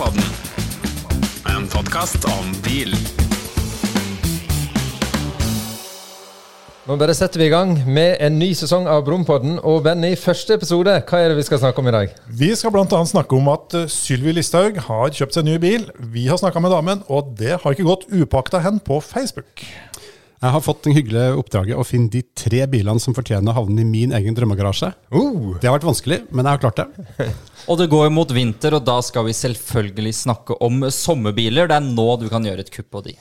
Brumpodden. En podkast om bil. Nå bare setter vi i gang med en ny sesong av Brompodden. Og Benny, første episode, hva er det vi skal snakke om i dag? Vi skal bl.a. snakke om at eh, Sylvi Listhaug har kjøpt seg en ny bil. Vi har snakka med damen, og det har ikke gått upakta hen på Facebook. Jeg har fått den hyggelige oppdraget å finne de tre bilene som fortjener å havne i min egen drømmegarasje. Uh, Det har vært vanskelig, men jeg har klart det. Og det går mot vinter, og da skal vi selvfølgelig snakke om sommerbiler. Det er nå du kan gjøre et kupp på de.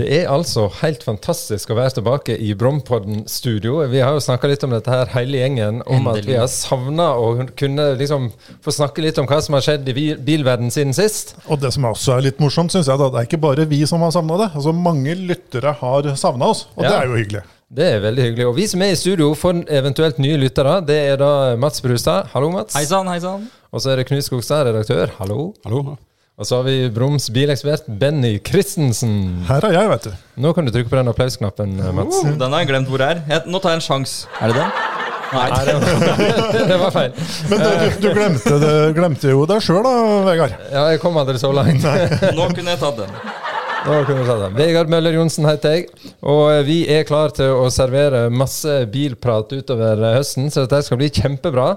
Det er altså helt fantastisk å være tilbake i Brompodden studio. Vi har jo snakka litt om dette her hele gjengen, om at vi har savna å kunne liksom få snakke litt om hva som har skjedd i bilverden siden sist. Og det som også er litt morsomt, syns jeg, da, det er ikke bare vi som har savna det. Altså Mange lyttere har savna oss, og det er jo hyggelig. Det er veldig hyggelig. Og vi som er i studio for eventuelt nye lyttere, det er da Mats Brustad. Hallo, Mats. Hei sann, hei sann. Og så er det Knut Skogstad, redaktør. Hallo. Hallo? Og så har vi Broms bilekspert Benny Christensen. Her er jeg, vet du. Nå kan du trykke på den applausknappen, Mats. Oh, den har jeg glemt hvor det er. Jeg, nå tar jeg en sjanse. Er det den? Nei. Nei, det var, det var feil. Men du, du, du glemte, det, glemte jo deg sjøl da, Vegard. Ja, jeg kom aldri så langt. Nå kunne jeg tatt den. Nå kunne jeg ta den. Vegard Møller Johnsen heter jeg, og eh, vi er klar til å servere masse bilprat utover eh, høsten, så dette skal bli kjempebra.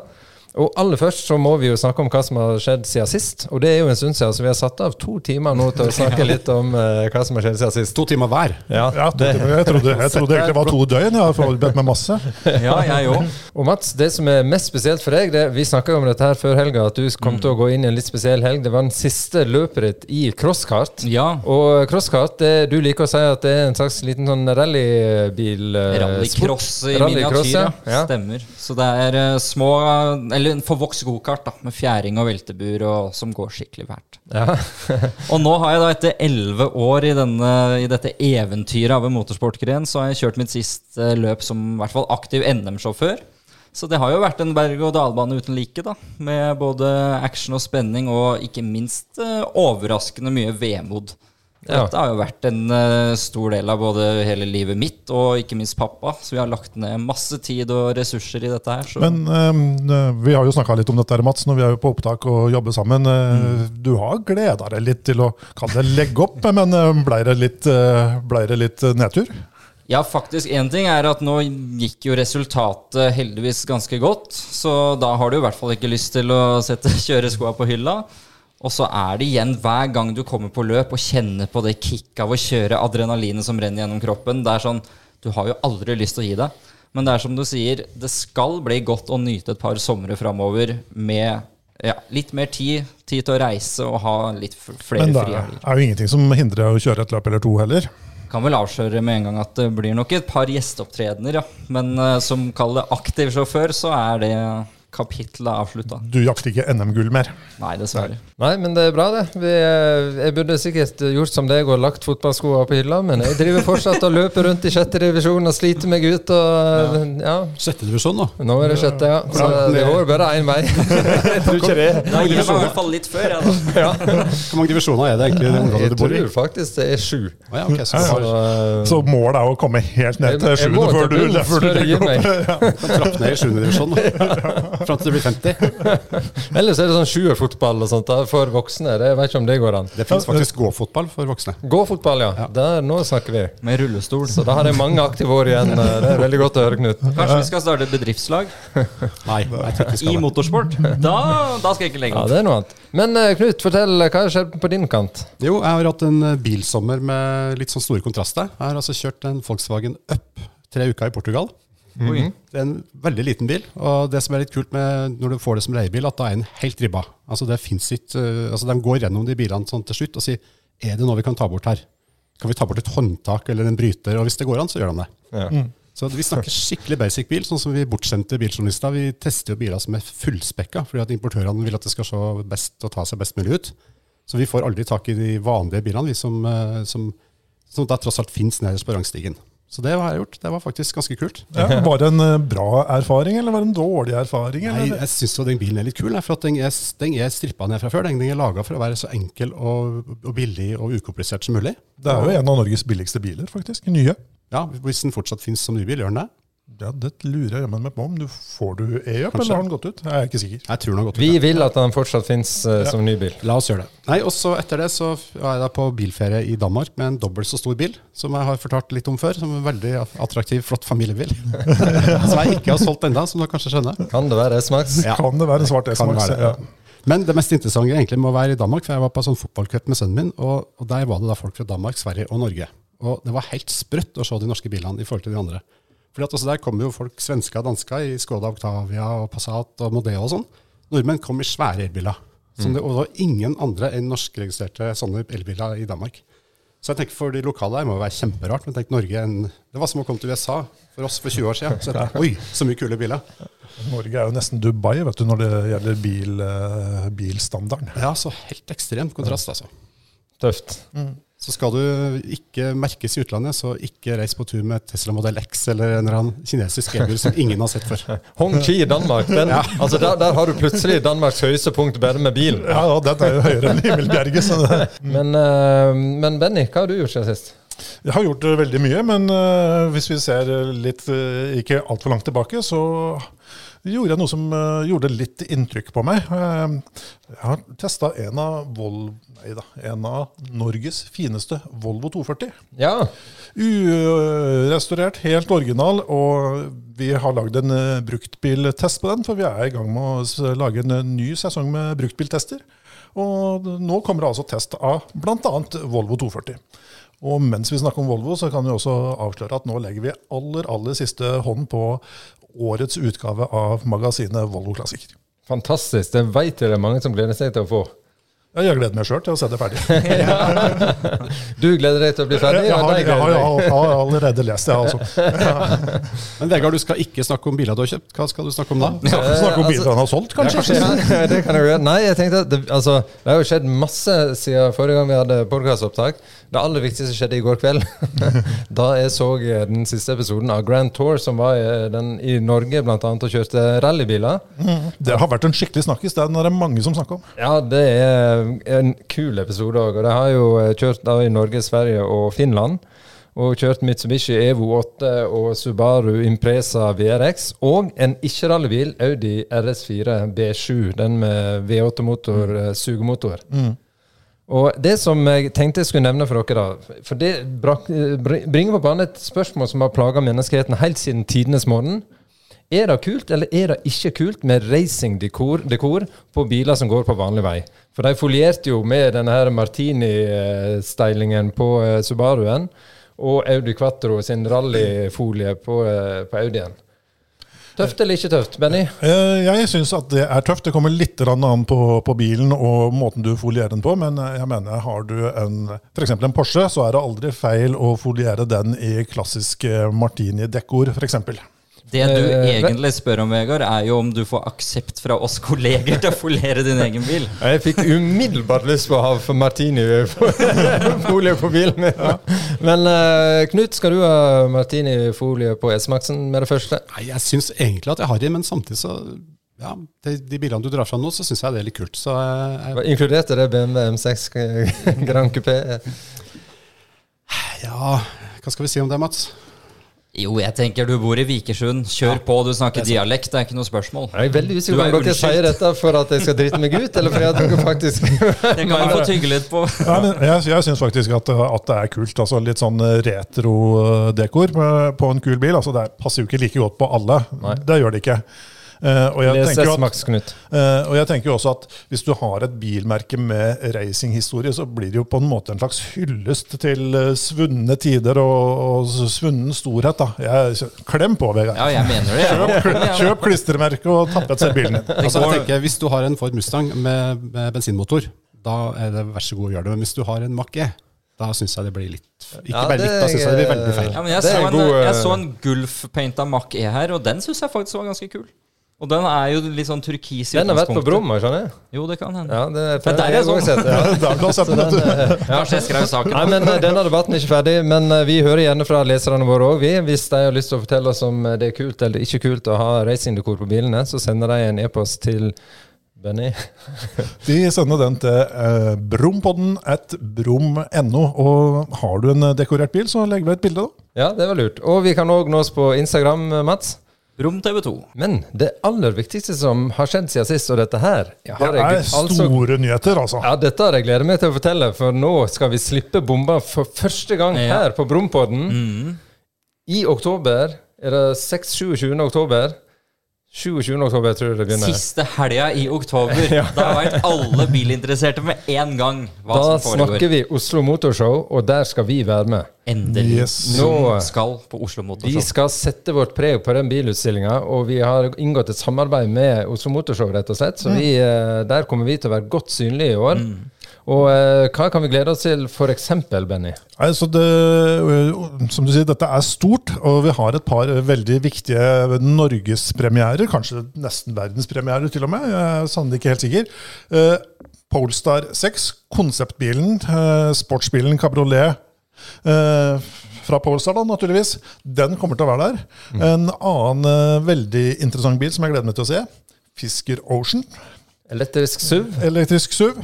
Og aller først så må vi jo snakke om hva som har skjedd siden sist. Og det er jo en stund siden, så vi har satt av to timer nå til å snakke litt om uh, hva som har skjedd siden sist. To timer hver. Ja, Ja, to timer. jeg, trodde, jeg trodde egentlig det var to døgn. Jeg har forberedt meg masse. Ja, jeg òg. Og Mats, det som er mest spesielt for deg, det, vi snakka om dette her før helga, at du kom til å gå inn i en litt spesiell helg. Det var den siste løpet ditt i crosskart. Ja. Og crosskart, det, du liker å si at det er en slags liten sånn rallybil... eh, Rallycross i miniatyr, ja. ja. Stemmer. Så det er uh, små Eller en forvokst gokart. Med fjæring og veltebur, og som går skikkelig fælt. Ja. Og nå har jeg da etter elleve år i, denne, i dette eventyret av en motorsportgren, så har jeg kjørt mitt siste løp som i hvert fall aktiv NM-sjåfør. Så det har jo vært en berg-og-dal-bane uten like, da. Med både action og spenning, og ikke minst eh, overraskende mye vemod. Ja. Dette har jo vært en eh, stor del av både hele livet mitt og ikke minst pappa. Så vi har lagt ned masse tid og ressurser i dette her. Så. Men um, vi har jo snakka litt om dette, her, Mats, når vi er jo på opptak og jobber sammen. Mm. Du har gleda deg litt til å kalle det legge opp, men blei ble det litt, eh, ble det litt eh, nedtur? Ja, faktisk. Én ting er at nå gikk jo resultatet heldigvis ganske godt. Så da har du i hvert fall ikke lyst til å sette kjøreskoa på hylla. Og så er det igjen hver gang du kommer på løp og kjenner på det kick av å kjøre adrenalinet som renner gjennom kroppen. Det er sånn, Du har jo aldri lyst til å gi deg. Men det er som du sier, det skal bli godt å nyte et par somre framover med ja, litt mer tid. Tid til å reise og ha litt flere Men det er jo ingenting som hindrer å kjøre et løp eller to heller. Kan vel avsløre med en gang at det blir nok et par gjesteopptredener, ja. Men uh, som kall det aktiv sjåfør, så er det kapittelet avslutta. Du jakter ikke NM-gull mer. Nei, dessverre. Nei, men det er bra, det. Vi, eh, jeg burde sikkert gjort som deg og lagt fotballskoene på hylla, men jeg driver fortsatt og løper rundt i sjette divisjon og sliter meg ut. Og, ja. Sjette divisjon da? Nå er det sjette, ja. Så det går bare én vei. jeg. Da gir jeg meg i hvert fall litt før, jeg, da. Hvor mange divisjoner er det egentlig i det området Jeg du bor i? tror faktisk det er sju. Ah, ja, okay, så du Så, har eh, Så målet er å komme helt ned til jeg, jeg sjuende før du, før du jeg legger opp. Ja. trapp ned i sjuende divisjon nå. Fram til du blir 50. Ellers er det sånn sjuerfotball og sånt da, for voksne. Det, jeg vet ikke om det går an. Det finnes faktisk gåfotball for voksne. Gåfotball, ja. Der, nå snakker vi. Med rullestol. Så da har jeg mange aktive år igjen. Det er veldig godt å høre, Knut. Kanskje vi skal starte et bedriftslag Nei, i motorsport? Da, da skal jeg ikke legge Ja, det er noe annet. Men eh, Knut, fortell hva har skjedd på din kant? Jo, jeg har hatt en eh, bilsommer med litt sånn store kontraster. Jeg har altså kjørt en Volkswagen Up tre uker i Portugal. Oi. Det er en veldig liten bil, og det som er litt kult med når du får det som leiebil, at da er den helt ribba. Altså det finnes ikke, øh, altså De går gjennom de bilene sånn til slutt og sier er det noe vi kan ta bort her. Kan vi ta bort et håndtak eller en bryter? Og hvis det går an, så gjør de det. Ja. Så vi snakker skikkelig basic bil, sånn som vi bortskjemte biljournalister. Vi tester jo biler som er fullspekka, fordi at importørene vil at det skal se best og ta seg best mulig ut. Så vi får aldri tak i de vanlige bilene, vi som, øh, som, som da tross alt finnes nederst på rangstigen. Så det har jeg gjort. Det var faktisk ganske kult. Ja, var det en eh, bra erfaring, eller var det en dårlig erfaring? Nei, Eller? jeg syns den bilen er litt kul, for den er, den er strippa ned fra før. Den er laga for å være så enkel og, og billig og ukomplisert som mulig. Det er jo en av Norges billigste biler, faktisk. Nye. Ja, Hvis den fortsatt finnes som nybil, gjør den det? Ja, Det lurer jeg meg på om. Du, får du e-up, eller har den gått ut? Jeg er ikke sikker. Jeg tror den har gått ut. Vi ja. vil at den fortsatt fins som ny bil. La oss gjøre det. Nei, og så Etter det så var jeg på bilferie i Danmark med en dobbelt så stor bil, som jeg har fortalt litt om før. Som en veldig attraktiv, flott familiebil. som jeg ikke har solgt ennå, som du kanskje skjønner. Kan det være S-Max? Ja. Kan det være en svart S-Max? Ja. Men det mest interessante egentlig med å være i Danmark, for jeg var på en sånn fotballcup med sønnen min, og, og der var det da folk fra Danmark, Sverige og Norge. Og det var helt sprøtt å se de norske bilene i forhold til de andre. Fordi at også Der kommer jo folk svensker og dansker i Skoda Octavia og Passat og Modeo og sånn. Nordmenn kom i svære elbiler. Så det, og det var ingen andre enn norskregistrerte sånne elbiler i Danmark. Så jeg tenker For de lokale her må det være kjemperart. Men tenk Norge en, Det var som å komme til USA for oss for 20 år siden. Så jeg Oi, så mye kule biler. Norge er jo nesten Dubai vet du, når det gjelder bil, eh, bilstandarden. Ja, så helt ekstremt kontrast, altså. Tøft. Så skal du ikke merkes i utlandet, så ikke reis på tur med Tesla Model X eller en eller annen kinesisk elbil som ingen har sett før. Hongqi i Danmark. Den, altså der, der har du plutselig Danmarks høyeste punkt bare med bilen. Ja, ja, Den er jo høyere enn Himmelbjerget. Så Men, eh, men Benny, hva har du gjort siden sist? jeg har gjort eh, veldig mye, men eh, hvis vi ser litt eh, ikke altfor langt tilbake, så gjorde jeg noe som uh, gjorde litt inntrykk på meg. Uh, jeg har testa en en av Norges fineste Volvo 240. Ja. Urestaurert, helt original, og vi har lagd en uh, bruktbiltest på den, for vi er i gang med å lage en ny sesong med bruktbiltester. Og nå kommer det altså test av bl.a. Volvo 240. Og mens vi snakker om Volvo, så kan vi også avsløre at nå legger vi aller, aller siste hånd på årets utgave av magasinet Volvo Klassiker. Fantastisk. Det vet jeg det er mange som gleder seg til å få. Ja, Jeg gleder meg sjøl til å se det ferdig. Du gleder deg til å bli ferdig? Jeg har, jeg har, jeg har allerede lest det, altså. Men Vegard, du skal ikke snakke om biler du har kjøpt. Hva skal du snakke om da? Snakke om altså- biler han har solgt, kanskje? Ja, det kan jeg gjøre. Nei, jeg tenkte at det, altså, det har jo skjedd masse siden forrige gang vi hadde podkastopptak. Det aller viktigste skjedde i går kveld. da jeg så eh, den siste episoden av Grand Tour, som var eh, den i Norge blant annet og kjørte rallybiler. Det har vært en skikkelig snakkis. Det er det mange som snakker om. Ja, det er en kul episode òg. Og de har jo eh, kjørt da i Norge, Sverige og Finland. Og kjørt Mitsubishi Evo 8 og Subaru Impresa VRX. Og en ikke-rallybil, Audi RS4 B7. Den med V8-motor, mm. sugemotor. Og det som jeg tenkte jeg skulle nevne for dere, da For det bringer på banen et spørsmål som har plaga menneskeheten helt siden tidenes morgen. Er det kult eller er det ikke kult med racingdekor dekor på biler som går på vanlig vei? For de folierte jo med denne her Martini-stylingen på eh, Subaruen og Audi Quattro sin rallyfolie på, eh, på Audien. Tøft eller ikke tøft, Benny? Eh, Jeg syns at det er tøft. Det kommer litt an på, på bilen og måten du folierer den på, men jeg mener har du en f.eks. en Porsche, så er det aldri feil å foliere den i klassisk Martini-dekor, f.eks. Det du uh, egentlig spør om, Vegard, er jo om du får aksept fra oss kolleger til å folere din egen bil. Jeg fikk umiddelbart lyst på å ha for Martini-folie på bilen min. Men uh, Knut, skal du ha Martini-folie på S-Maxen med det første? Nei, Jeg syns egentlig at jeg har det, men samtidig så ja, de, de bilene du drar fram nå, så syns jeg det er litt kult. Så jeg, Inkluderte det BMW M6 Grand Coupé? ja, hva skal vi si om det, Mats? Jo, jeg tenker du bor i Vikersund. Kjør på, du snakker dialekt. Det er ikke noe spørsmål. Jeg er veldig usikker på om dere sier dette for at jeg skal drite meg ut, eller fordi at dere faktisk Det kan vi få tygge litt på. Ja, men jeg jeg syns faktisk at, at det er kult. altså Litt sånn retro-dekor på, på en kul bil. altså Det passer jo ikke like godt på alle. Nei. Det gjør det ikke. Eh, og, jeg at, eh, og jeg tenker jo også at hvis du har et bilmerke med racinghistorie, så blir det jo på en måte en slags hyllest til eh, svunne tider og, og svunnen storhet. da. Jeg, klem på, Vegard. Ja, jeg mener det. Kjøp, Ja. kjøp klistremerke og tapp et selv bilen din. Altså, jeg tenker, hvis du har en Ford Mustang med, med bensinmotor, da er det vær så god å gjøre det. Men hvis du har en Mach E, da syns jeg det blir litt Ikke Ja, bare litt, da syns jeg det blir veldig er- feil. Ja, men jeg, Det så en god, jeg så en Gulf-painta Mach E her, og den syns jeg faktisk var ganske kul. Og den er jo litt sånn turkis i Den har vært på utgangspunktet. Bromma, skjønner jeg. Jo, det kan hende. Ja, det, Men der er sånn. sett ja. Du sette den. Kanskje jeg skrev saken. Nei, men eh, Denne debatten er ikke ferdig, men eh, vi hører gjerne fra leserne våre òg. Hvis de har lyst til å fortelle oss om eh, det er kult eller ikke kult å ha racingdekor på bilene, så sender de en e-post til Benny? De sender den til eh, brompodden at brom.no. Og har du en eh, dekorert bil, så legger vi et bilde, da. Ja, det var lurt. Og vi kan òg nås på Instagram, Mats. Rom TV2. Men det aller viktigste som har skjedd siden sist, og dette her Det er jeg altså- store nyheter, altså. Ja, dette har jeg gleda meg til å fortelle, for nå skal vi slippe bomba for første gang Ja. her på Brompodden. I oktober. Er det 6-27. oktober? 27. oktober, tror jeg det begynner. Siste helga i oktober. Da veit alle bilinteresserte med en gang hva Da som foregår. Da snakker vi Oslo Motorshow, og der skal vi være med. Endelig. Yes. Nå- skal på Oslo Vi skal sette vårt preg på den bilutstillinga, og vi har inngått et samarbeid med Oslo Motorshow, rett og slett. Så vi, eh, der kommer vi til å være godt synlige i år. Og eh, hva kan vi glede oss til, f.eks., Benny? Altså det, øh, som du sier, dette er stort, og vi har et par øh, veldig viktige norgespremierer. Kanskje nesten verdenspremierer, til og med. Jeg er sannelig ikke helt sikker. Eh, Polestar 6, konseptbilen, eh, sportsbilen kabriolet. eh, fra Polestar, da, naturligvis. Den kommer til å være der. En annen eh, veldig interessant bil som jeg gleder meg til å se. Fisker Ocean. Elektrisk SUV? Elektrisk SUV.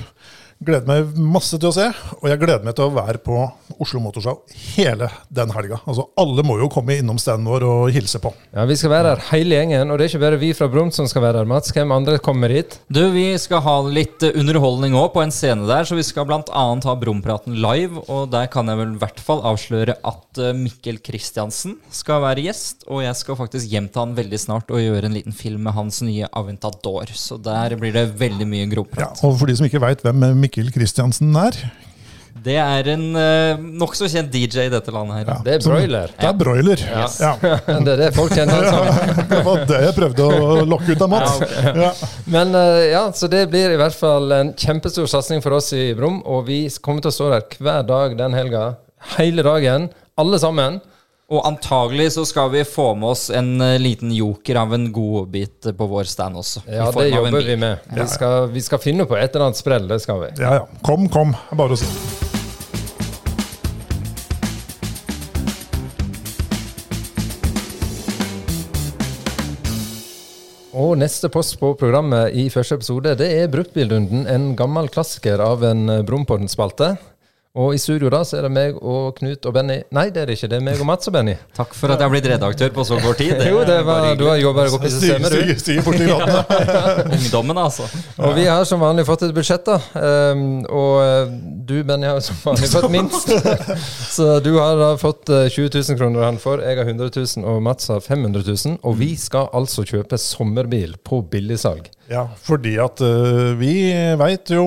Gleder meg masse til å se, og jeg gleder meg til å være på Oslo Motorshow hele den helga. Altså, alle må jo komme innom standen vår og hilse på. Ja, Vi skal være her hele gjengen, og det er ikke bare vi fra Brumt som skal være her, Mats. Hvem andre kommer hit? Du, Vi skal ha litt eh, underholdning òg på en scene der, så vi skal bl.a. ha Brompraten live. Og der kan jeg vel i hvert fall avsløre at eh, Mikkel Kristiansen skal være gjest. Og jeg skal faktisk hjem til han veldig snart og gjøre en liten film med hans nye Aventador. Så der blir det veldig mye Ja, og for de som ikke veit hvem Mikkel Kristiansen er Det er en uh, nokså kjent DJ i dette landet her. ja, Det er broiler. Det er broiler. Yes. Ja. Det er det folk kjenner han som. Det var det jeg prøvde å lokke ut av Mats. Ja. Men uh, ja, så det blir i hvert fall en kjempestor satsing for oss i Brum, og vi kommer til å stå der hver dag den helga. Hele dagen. Alle sammen. Og antagelig så skal vi få med oss en eh, liten joker av en godbit på vår stand også. Ja, det jobber vi med. Vi skal, vi skal finne på et eller annet sprell, det skal vi. ja, ja. Kom, kom. Bare å si. Og neste post på programmet i første episode, det er Bruktbildunden. En gammel klassiker av en eh, Brumpodden-spalte. Og i studio da så er det meg og Knut og Benny. Nei, det er det ikke. Det er meg og Mats og Benny. Takk for at jeg har blitt redaktør på så kort tid. Det Jo, det var, du har jobba deg opp i systemet, du. Styr, styr, styr. Ungdommen, altså. Og vi har som vanlig fått et budsjett, da. Um, og eh, du, Benny, har som vanlig fått minst. Så du har da fått eh, 20 000 kroner han får. Jeg har 100 000, og Mats har 500 000. Og vi skal altså kjøpe sommerbil på billigsalg. Ja, fordi at uh, vi veit jo,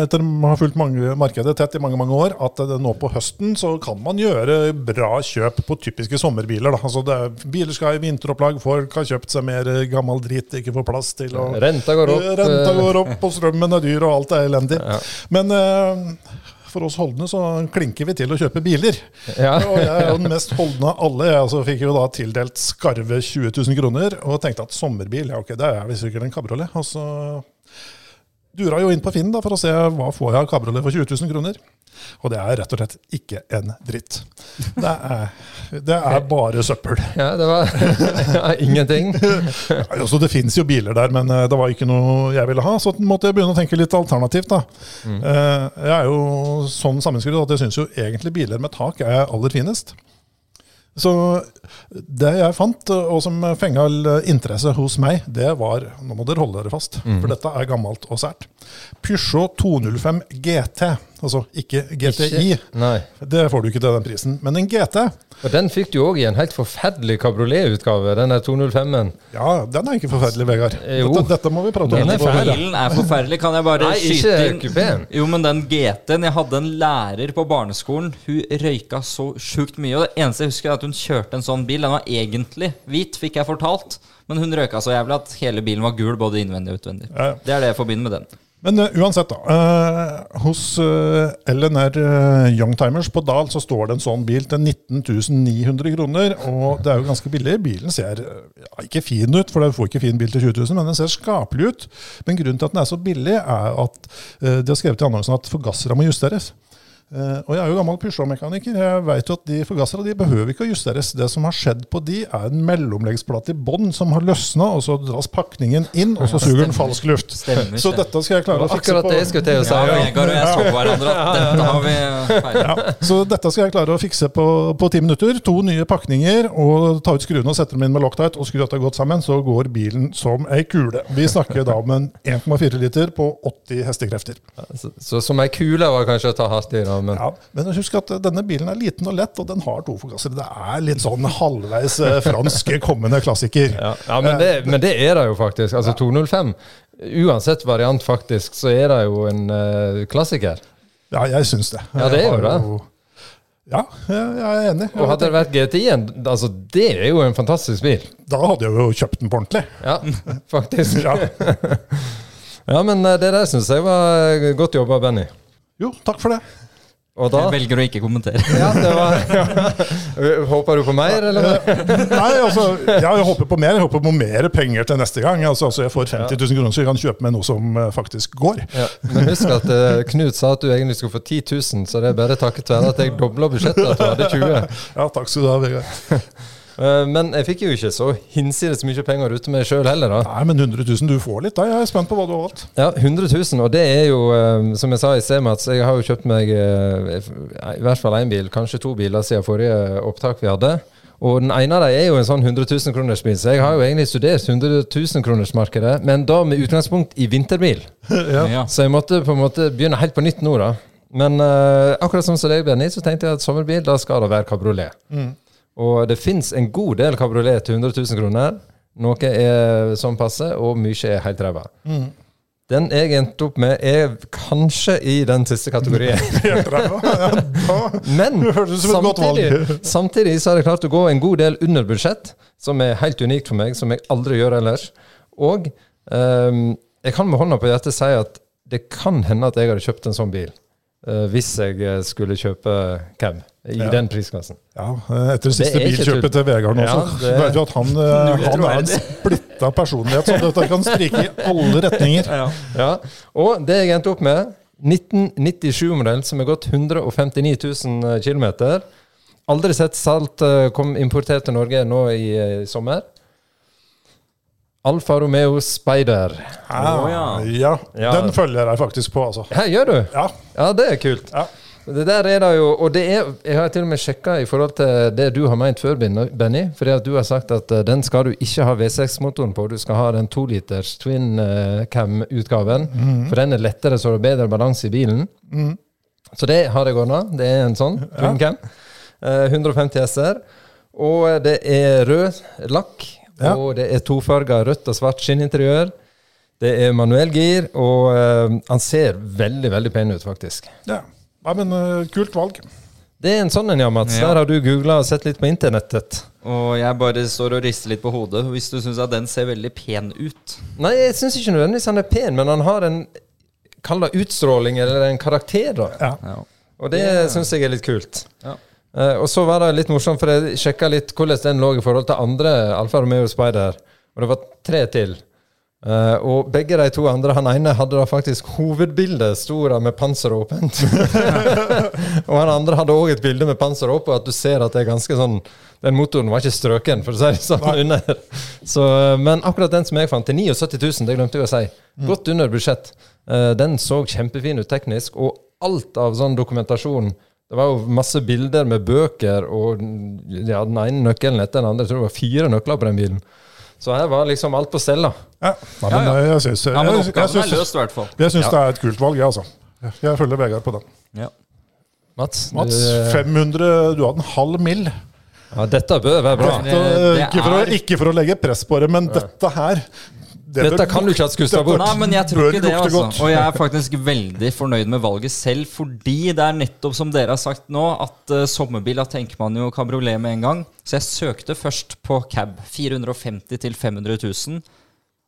etter å ha fulgt mange, markedet tett i mange mange år, at uh, nå på høsten så kan man gjøre bra kjøp på typiske sommerbiler. Da. Altså det er, biler skal i vinteropplag, folk har kjøpt seg mer gammel drit, ikke får plass til. Og, Renta går opp. Uh, Renta eh, går opp, og strømmen er dyr, og alt er elendig. Ja. Men for oss holdne så klinker vi til å kjøpe biler. Ja. Og jeg er jo den mest holdne av alle. Jeg altså fikk jo da tildelt skarve 20 000 kroner, og tenkte at sommerbil, ja ok, det er visst sikkert en kabriolet. Og så dura jo inn på Finn da, for å se hva får jeg av kabriolet for 20 000 kroner. Og det er rett og slett ikke en dritt. Det er, det er bare søppel. Ja, det var ja, ingenting. Altså, det fins jo biler der, men eh, det var ikke noe jeg ville ha. Så måtte jeg begynne å tenke litt alternativt. da. Mm. Jeg er jo sånn sammenskrudd at jeg syns jo egentlig biler med tak er aller finest. Så det jeg fant, og som fenga interesse hos meg, det var Nå må dere holde dere fast, for dette er gammelt og sært. Peugeot 205 GT. Altså ikke GTI. Ikke- Nei. Det får du ikke til den prisen, men en GT. Og den fikk du òg i en helt forferdelig kabrioletutgave, den der 205-en. Ja, den er ikke forferdelig, Vegard. Jo. Dette, dette må vi prate om. Denne. Bilen er forferdelig. Kan jeg bare Nei, skyte inn kupeen. Jo, men den GT-en Jeg hadde en lærer på barneskolen. Hun røyka så sjukt mye. Og det eneste jeg husker, er at hun kjørte en sånn bil. Den var egentlig hvit, fikk jeg fortalt. Men hun røyka så jævlig at hele bilen var gul, både innvendig og utvendig. Ja, ja. Det er det jeg forbinder med den. Men uh, uansett, da. Uh, hos uh, LNR uh, Youngtimers på Dal så står det en sånn bil til 19 900 kroner. Og det er jo ganske billig. Bilen ser eh, ja, ikke fin ut, for du får ikke fin bil til 20 000, men den ser skapelig ut. Men grunnen til at den er så billig, er at eh, de har skrevet i annonsen at forgassere må justeres. Eh, og jeg er jo gammel Peugeot-mekaniker. Jeg vet jo at de forgassere de behøver ikke å justeres. Det som har skjedd på de, er en mellomleggsplate i bånn som har løsna, og så dras pakningen inn, og så suger den falsk luft. Stemmer, Så dette skal jeg klare å fikse Akkurat på det jeg skulle til å si. Ja, Ja. Og jeg så på hverandre at dette har vi feil. ja, Så dette skal jeg klare å fikse på, på ti minutter. To nye pakninger, og ta ut skruene og sette dem inn med Loctite, og skru dette godt sammen, så går bilen som ei kule. Vi snakker da om en 1,4 liter på 80 hestekrefter. Så, så som ei kule var kanskje å ta hardt i, da. Men Ja, men husk at denne bilen er liten og lett, og den har to forgassere. Det er litt sånn halvveis eh, fransk kommende klassiker. Ja, ja men, det, men det er det jo faktisk. Altså 205, uansett variant faktisk, så er det jo en uh, klassiker. Ja, jeg syns det. Ja, det er jo det. Ja, jeg er enig. Og hadde det vært GTI-en, altså det er jo en fantastisk bil. Da hadde jeg jo kjøpt den på ordentlig. Ja, faktisk. Ja. Ja, men eh, det der syns jeg var godt jobba, Benny. Jo, takk for det. Og da Jeg velger å ikke kommentere. Ja, det var Håper du på mer, eller? Nei, altså, ja, jeg håper på mer. Jeg håper på mer penger til neste gang. Altså, altså Jeg får 50 000 kroner, så jeg kan kjøpe meg noe som eh, faktisk går. Ja. Men husk at uh, Knut sa at du egentlig skulle få 10 000, så det er bare takket være at jeg dobla budsjettet at du hadde 20. Ja, takk skal du ha, Vegard. Eh, Men jeg fikk jo ikke så hinsides mye penger ute med sjøl heller, da. Nei, men 100 000 du får litt, da. Jeg er spent på hva du har valgt. Ja, 100 000, og det er jo, eh, som jeg sa i sted, Mats, jeg har jo kjøpt meg eh, i hvert fall én bil, kanskje to biler siden forrige opptak vi hadde. Og den ene av dem er jo en sånn 100 000 kroners bil, så jeg har jo egentlig studert 100 000 kroners markedet, men da med utgangspunkt i vinterbil. Ja. Så jeg måtte på en måte begynne helt på nytt nå, da. Men uh, akkurat som som deg, Benny, så tenkte jeg at sommerbil, da skal det være kabriolet. Og det fins en god del kabriolet til 100 000 kroner. Noe er sånn passe, og mye er helt ræva. Den jeg endte opp med, er kanskje i den siste kategorien. Men samtidig, samtidig så har jeg klart å gå en god del under budsjett, som er helt unikt for meg, som jeg aldri gjør ellers. Og um, jeg kan med hånda på hjertet si at det kan hende at jeg hadde kjøpt en sånn bil. Eh, hvis jeg eh, skulle kjøpe cab i Ja. den prisklassen. Ja, etter det siste Det bilkjøpet til Vegard nå, Ja, så vet du at han, eh, han er en splitta personlighet, så dette kan sprike i alle retninger. Ja, Og det jeg endte opp med, 1997-modell som har gått 159 000 km. Aldri sett salt eh, kom importert til Norge nå i, eh, sommer. Alfa Romeo Spider. Ah, ja. ja, Ja. den følger jeg faktisk på, altså. Her gjør du! Ja, Ja, det er kult. Ja. Det der er det jo, og det er, jeg har til og med sjekka i forhold til det du har ment før, Benny. Fordi at du har sagt at eh, den skal du ikke ha V6-motoren på, du skal ha den toliters twin eh, cam-utgaven. For den er lettere, så det er bedre balanse i bilen. Så det har jeg ordna. Det er en sånn twin cam. Eh, 150 S-er. Og det er rød lakk. Ja. Og det er tofarga rødt og svart skinninteriør. Det er manuell gir, og uh, han ser veldig, veldig pen ut, faktisk. ja. ja men uh, kult valg. Det er en sånn en, ja, Mats. Ja. Der har du googla og sett litt på internettet. Og jeg bare står og rister litt på hodet hvis du syns at den ser veldig pen ut. Nei, jeg syns ikke nødvendigvis han er pen, men han har en Kall det utstråling, eller en karakter, da. Ja. Ja. Og det Ja. syns jeg er litt kult. Ja. Eh, og så var det litt morsomt, for jeg sjekka litt hvordan den lå i forhold til andre Alfa Romeo Spider. Og det var tre til. Uh, og begge de to andre, han ene hadde da faktisk hovedbildet sto med panser åpent. og han andre hadde òg et bilde med panser oppe, og at du ser at det er ganske sånn Den motoren var ikke strøken, for å si det sånn, under. Så, eh, men akkurat den som jeg fant, til 79 000, det glemte jeg å si. Godt under budsjett. Uh, den så kjempefin ut teknisk, og alt av sånn dokumentasjon det var jo masse bilder med bøker og ja, den ene nøkkelen etter den andre. Jeg tror det var fire nøkler på den bilen. Så her var liksom alt på stell. da. Ja, Nei, men Ja, ja. jeg syns, Ja, men jeg, jeg oppgaven er løst, i hvert fall. jeg syns det er et kult valg, jeg, altså. Jeg følger Vegard på den. Ja. Mats, Mats, du, 500 Du hadde en halv mill. ja, dette bør være bra. Dette, ikke, for å, ikke for å legge press på det, men dette her det Dette kan du ikke ha skusta bort. Nei, men jeg tror ikke det, altså. godt. Og jeg er faktisk veldig fornøyd med valget selv, fordi det er nettopp som dere har sagt nå, at uh, sommerbil, da tenker man jo kabriolet med en gang. Så jeg søkte først på cab. 450 til 500 000.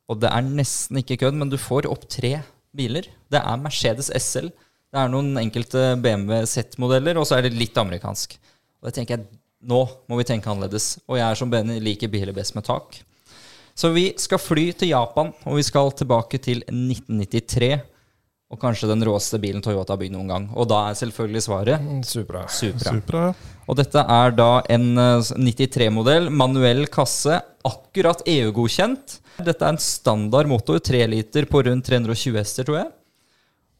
Og det er nesten ikke kødd, men du får opp tre biler. Det er Mercedes SL. Det er noen enkelte BMW Z-modeller, og så er det litt amerikansk. Og det tenker jeg, nå må vi tenke annerledes. Og jeg er som Benny liker biler best med tak. Så vi skal fly til Japan, og vi skal tilbake til 1993. Og kanskje den råeste bilen Toyota har bygd noen gang. Og da er selvfølgelig svaret Mm, Supra. Supra. Supra. Og dette er da en eh, 93-modell, manuell kasse, akkurat EU-godkjent. Dette er en standard motor, 3 liter på rundt 320 hester, tror jeg.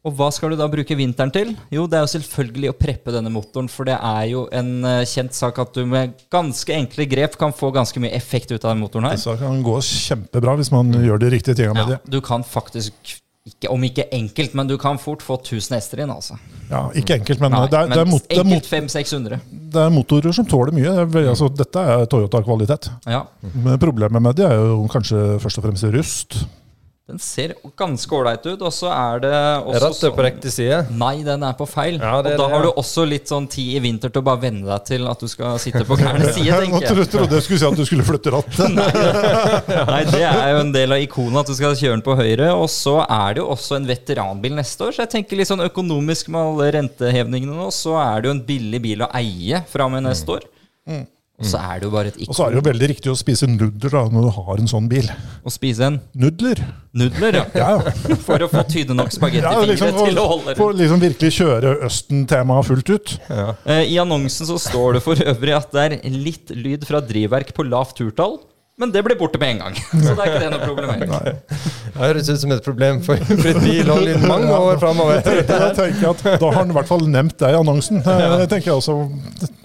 Og hva skal du da bruke vinteren til? Jo, det er jo selvfølgelig å preppe denne motoren, for det er jo en eh, kjent sak at du med ganske enkle grep kan få ganske mye effekt ut av den motoren her. Så kan gå kjempebra hvis man gjør de riktige tingene med Ja, du kan faktisk, ikke, om ikke enkelt, men du kan fort få 1000 hester inn, altså. Ja, ikke enkelt, men, Nei, det, er, det, er mot, det, er mot, 500-600. det er motorer som tåler mye. Det altså, dette er Toyota-kvalitet. Ja. Men Problemet med det er jo kanskje først og fremst rust. Den ser ganske ålreit ut, og så er det også rattet på sånn- riktig side? Nei, den er på feil. Ja, det og da har du også litt sånn tid i vinter til å bare venne deg til at du skal sitte på gærne side, tenker jeg. jeg. trodde jeg skulle si at du skulle flytte rattet. Nei, det er jo en del av ikonet at du skal kjøre den på høyre. Og så er det jo også en veteranbil neste år, så jeg tenker litt sånn økonomisk med alle rentehevningene nå, så er det jo en billig bil å eie fra og med neste år. Og så er det jo bare et Og så er det jo veldig riktig å spise nudler da, når du har en sånn bil. å spise en Nudler? nudler, ja. Ja, ja. For å få tydde nok ja liksom, til å holde den. for å liksom virkelig kjøre Østen-temaet fullt ut. Eh, I annonsen så står det for øvrig at det er litt lyd fra drivverk på lavt turtall. Men det blir borte med en gang. Så det er ikke det noe problem. Det høres ut som et problem for fritt bilhold i mange år framover. Da tenker at da har han i hvert fall nevnt deg i annonsen. Det tenker jeg også.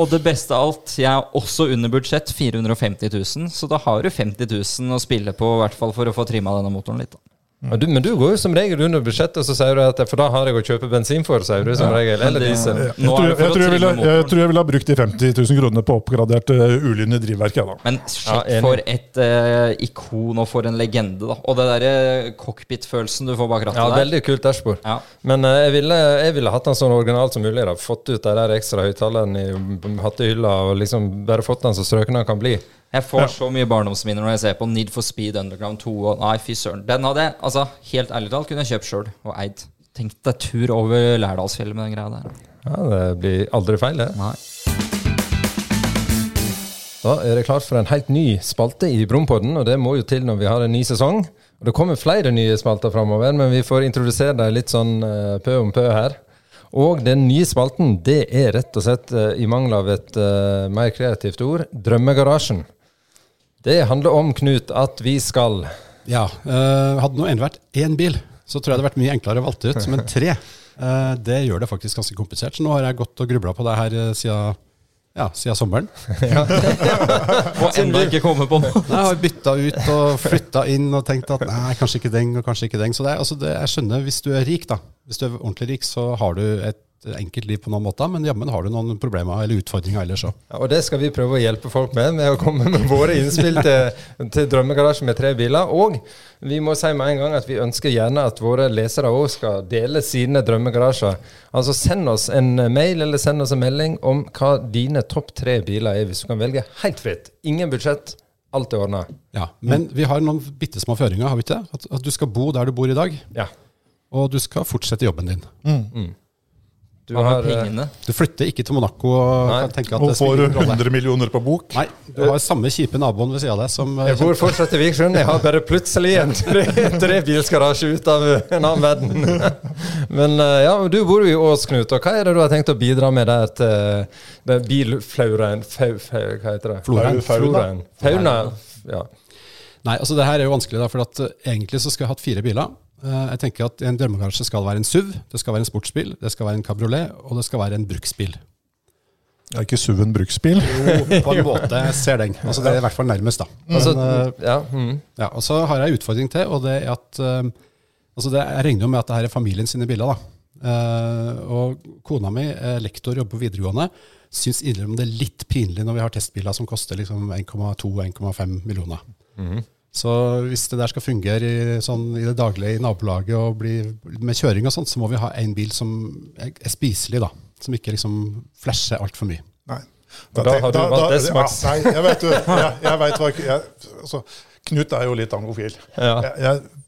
Og det beste av alt, jeg er også under budsjett, 450 000. Så da har du 50 000 å spille på, i hvert fall for å få trimma denne motoren litt. Da. Men du, men du går jo som regel under budsjettet, og så sier du at for da har jeg å kjøpe bensin for, sier du som regel. Eller diesel. Jeg tror jeg, jeg, tror jeg, ville, jeg tror jeg ville ha brukt de 50 000 kronene på oppgradert uh, ulyne drivverk. jeg da. Men sjekk for et uh, ikon og for en legende, da. Og det derre cockpit-følelsen du får bak rattet Ja, der. veldig kult dashbord. Ja. Men uh, jeg, ville, jeg ville hatt den sånn originalt som mulig. da Fått ut de der ekstra høyttalerne i hattehylla og liksom bare fått den så strøken den kan bli. Jeg får så mye barndomsminner når jeg ser på Need for Speed Underground 2 og Nei, fy søren. Den hadde jeg, altså, helt ærlig talt, kunne jeg kjøpt sjøl og eid. Tenk deg tur over Lærdalsfjellet med den greia der. Ja, Det blir aldri feil, det. Nei. Da er det klart for en helt ny spalte i Brompodden, og det må jo til når vi har en ny sesong. Og Det kommer flere nye spalter framover, men vi får introdusere dem litt sånn uh, pø om pø her. Og den nye spalten, det er rett og slett, eh, i mangel av et uh, mer kreativt ord, Drømmegarasjen. Det handler om, Knut, at vi skal Ja, Uh, Hadde nå ene vært én bil, så tror jeg det hadde vært mye enklere å valgte ut. Men tre, uh, det gjør det faktisk ganske komplisert. Så nå har jeg gått og grubla på det her uh, siden, ja, siden sommeren. Og enda ikke kommet på noe. Jeg har bytta ut og flytta inn og tenkt at nei, kanskje ikke den og kanskje ikke den. Så det, er- altså det, jeg skjønner, hvis du er rik, da. Hvis du er ordentlig rik, så har du et enkelt liv på noen måter, men jammen har du noen problemer eller utfordringer ellers òg. Ja, og det skal vi prøve å hjelpe folk med, med å komme med våre innspill til, til Drømmegarasjen med tre biler. Og vi må si med en gang at vi ønsker gjerne at våre lesere òg skal dele sine drømmegarasjer. Altså send oss en mail eller send oss en melding om hva dine topp tre biler er, hvis du kan velge helt fritt. Ingen budsjett. Alt er ordna. Ja, men vi har noen bitte små føringer, har vi ikke det? At, at du skal bo der du bor i dag, Ja. og du skal fortsette jobben din. Du har, eh? Du flytter ikke til Monaco og kan tenke at Og får ingen 100 millioner på bok. Nei, du har samme kjipe naboen ved siden av deg som eh, jeg bor fortsatt i Vikersund. Jeg har bare plutselig en tre, trebilsgarasje ut av en annen verden. Men eh, ja, du bor jo i Ås, Knut. Og hva er det du har tenkt å bidra med der til bilflauraen Hva heter det? Floraen. Fauna. Ja. Nei, altså det her er jo vanskelig, da, for at egentlig så skulle jeg hatt fire biler. Eh, jeg tenker at En drømmegarasje skal være en SUV, det skal være en sportsbil, det skal være en kabriolet, og det skal være en bruksbil. Er ikke SUV en bruksbil? På en måte jeg ser den. Altså Det er i hvert fall nærmest, da. Men, Altså, eh, ja, mm. ja, og så har jeg en utfordring til, og det er at eh, altså det, Jeg regner jo med at det her er familien sine biler. da. Eh, og kona mi er lektor, jobber på videregående. Syns innimellom det er litt pinlig når vi har testbiler som koster liksom 1,2-1,5 millioner. Så hvis det der skal fungere i, sånn, i det daglige i nabolaget og bli, med kjøring og sånt, så må vi ha en bil som er, er spiselig, da. Som ikke liksom flasher altfor mye. Nei. Da har du valgt S-Max. Ja, nei, jeg vet, du, jeg, jeg vet hva jeg, altså, Knut er jo litt angofil. Ja. Jeg, jeg,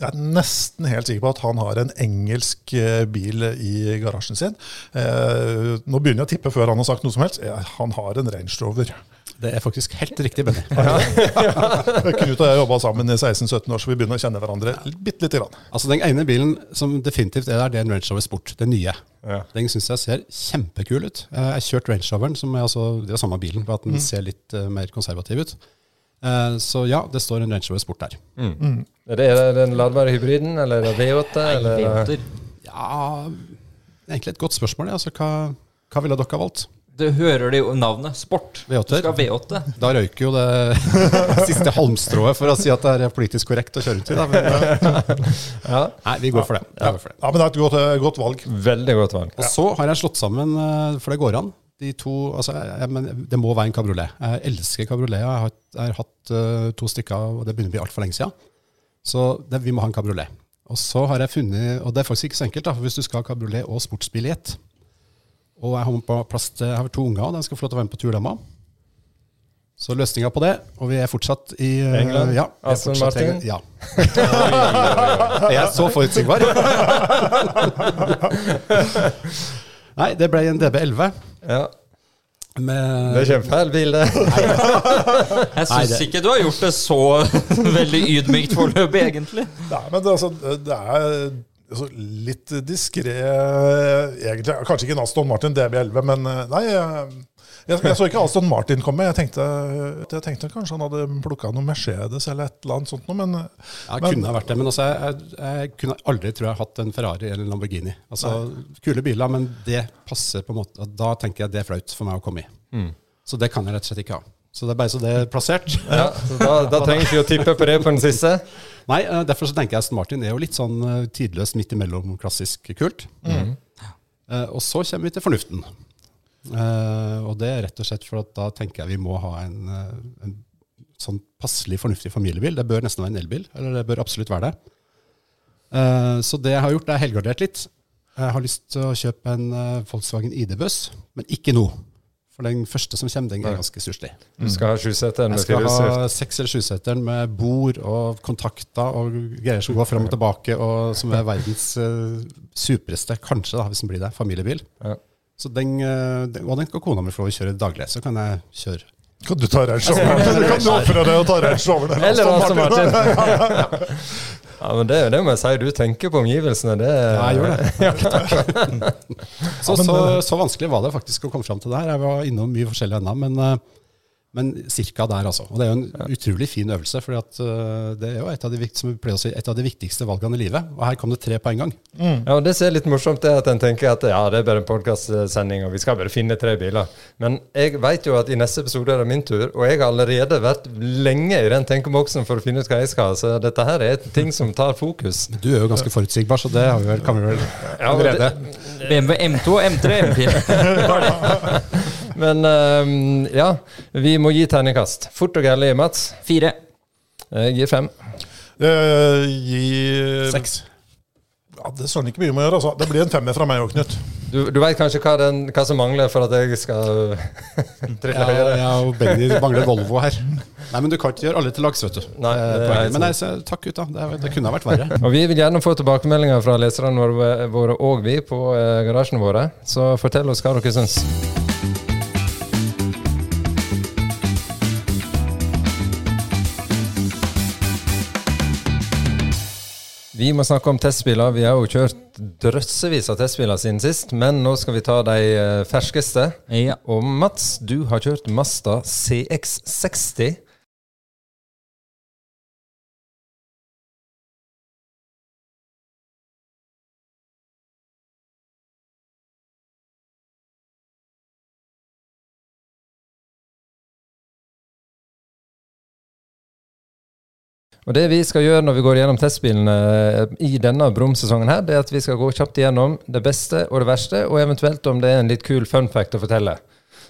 jeg er nesten helt sikker på at han har en engelsk eh, bil i garasjen sin. Eh, nå begynner jeg å tippe før han har sagt noe som helst. Han har en Range Rover. Det er faktisk helt riktig, Benny. Knut og jeg jobba sammen i 16-17 år, så vi begynner å kjenne hverandre bitte lite grann. Altså Den ene bilen som definitivt er der, det er en Range Rover Sport. Den nye. Ja. Den syns jeg ser kjempekul ut. Eh, Jeg har kjørt Range Roveren, som er altså, det er samme bilen, bare at den ser litt uh, mer konservativ ut. Eh, så ja, det står en Range Rover Sport der. Er det den ladbare hybriden, eller er V8? eller? Ja, egentlig et godt spørsmål. Altså, hva, hva ville dere ha valgt? Du hører det jo navnet. Sport. Du V8-er? skal ha V8. Da røyker jo det siste halmstrået for å si at det er politisk korrekt å kjøre ut i. Da. Men, eh, Ja, nei, vi går for det. Vi går for det. Ja, Men det er et godt, godt valg. veldig godt valg. Og så har jeg slått sammen, eh, for det går an, de to altså, jeg, men Det må være en kabriolet. Jeg elsker kabriolet. Jeg har, jeg har hatt uh, to stykker, og det begynner å bli altfor lenge siden. Så det, vi må ha en kabriolet. Og så har jeg funnet, og det er faktisk ikke så enkelt, da, for hvis du skal ha kabriolet og sportsbil i ett Og jeg har, plass til, jeg har to unger, og de skal få lov til å være med på tur, dem òg. Så løsninga på det, og vi er fortsatt i eh, England? Ja. Aston fortsatt Martin? Ja. Ja. Er jeg så forutsigbar? Nei, det ble en DB11. Ja, Med Det er kjempefeil bil, det. Jeg syns ikke du har gjort det så veldig ydmykt foreløpig, egentlig. Nei, men det, altså, det er altså, litt diskré, egentlig. Kanskje ikke en Aston Martin DB11, men eh, nei. Jeg, jeg, jeg så ikke Aston Martin komme. Jeg tenkte, jeg tenkte kanskje han hadde plukka noe Mercedes eller et eller annet sånt noe, men eh, Ja, Men- kunne ha vært det, men altså, jeg, jeg kunne aldri tror jeg hatt en Ferrari eller en Lamborghini. Altså, Kule biler, men det passer på en måte Da tenker jeg det er flaut for meg å komme i. Så det kan jeg rett og slett ikke ha. Så det er bare så det er plassert. Ja, så da, da trenger ikke vi å tippe på det på den siste. Nei, eh, derfor så tenker jeg Aston Martin er jo litt sånn eh, tidløst midt imellom klassisk kult. Eh, Og så kommer vi til fornuften. Og det er rett og slett for at da tenker jeg vi må ha en, en sånn passelig fornuftig familiebil. Det bør nesten være en elbil, eller det bør absolutt være det. Så det jeg har gjort, er helgardert litt. Jeg har lyst til å kjøpe en Volkswagen ID-buss, men ikke nå. For den første som kommer, den er ganske stusslig. Du skal ha sjuseteren med Jeg skal ha seks- eller sjuseteren med bord og kontakter og greier som går fram og tilbake, og som er verdens uh, supereste, kanskje, da, hvis den blir det, familiebil. Ja. Så den, eh, den, og den kan kona mi få kjøre daglig, så kan jeg kjøre. Kan du ta range over den? Du kan ofre deg og ta range over den. Eller Aston Martin. Martin. Ja, men det, det må jeg si, du tenker på omgivelsene. Det, Ja, jeg gjør det. Så, så, eh, så vanskelig var det faktisk å komme fram til det her. Jeg var innom mye forskjellig ennå, men, eh, men cirka der, altså. Og det er jo en utrolig fin øvelse, for det er jo et av, de, vikt- som å si, et av de viktigste valgene i livet. Og her kom det tre på en gang. Ja, og Det som er litt morsomt, er at en tenker at ja, det er bare en podkastsending, og vi skal bare finne tre biler. Men jeg vet jo at i neste episode er det min tur, og jeg har allerede vært lenge i den tenkeboksen for å finne ut hva jeg skal. Så dette her er ting som tar fokus. Du er jo ganske forutsigbar, så det har vi vel, kan vi vel Ja, det. BMW M2, M3, M4. Men uh, ja, vi må gi terningkast. Fort og gærlig, Mats. Fire. Jeg gir fem. Uh, Gi Seks. Ja, Det søren ikke mye om å gjøre. Altså. Det blir en femmer fra meg òg, Knut. Du, du veit kanskje hva, den, hva som mangler for at jeg skal trille Ja, høyere? Ja, og Benny mangler Volvo her. Nei, men du kan ikke gjøre alle til lags, vet du. Nei, Eh, helt men nei, så, takk gutta. Det, det kunne ha vært verre. Og Vi vil gjerne få tilbakemeldinger fra leserne våre, våre og vi på eh, garasjene våre. Så fortell oss hva dere syns. Vi må snakke om testbiler. Vi har jo kjørt drøssevis av testbiler siden sist, men nå skal vi ta de eh, ferskeste. Ja. Og Mats, du har kjørt Mazda CX60. Og Det vi skal gjøre når vi går gjennom testbilene eh, i denne Brum-sesongen, her, det er at vi skal gå kjapt gjennom det beste og det verste, og eventuelt om det er en litt kul fun fact å fortelle.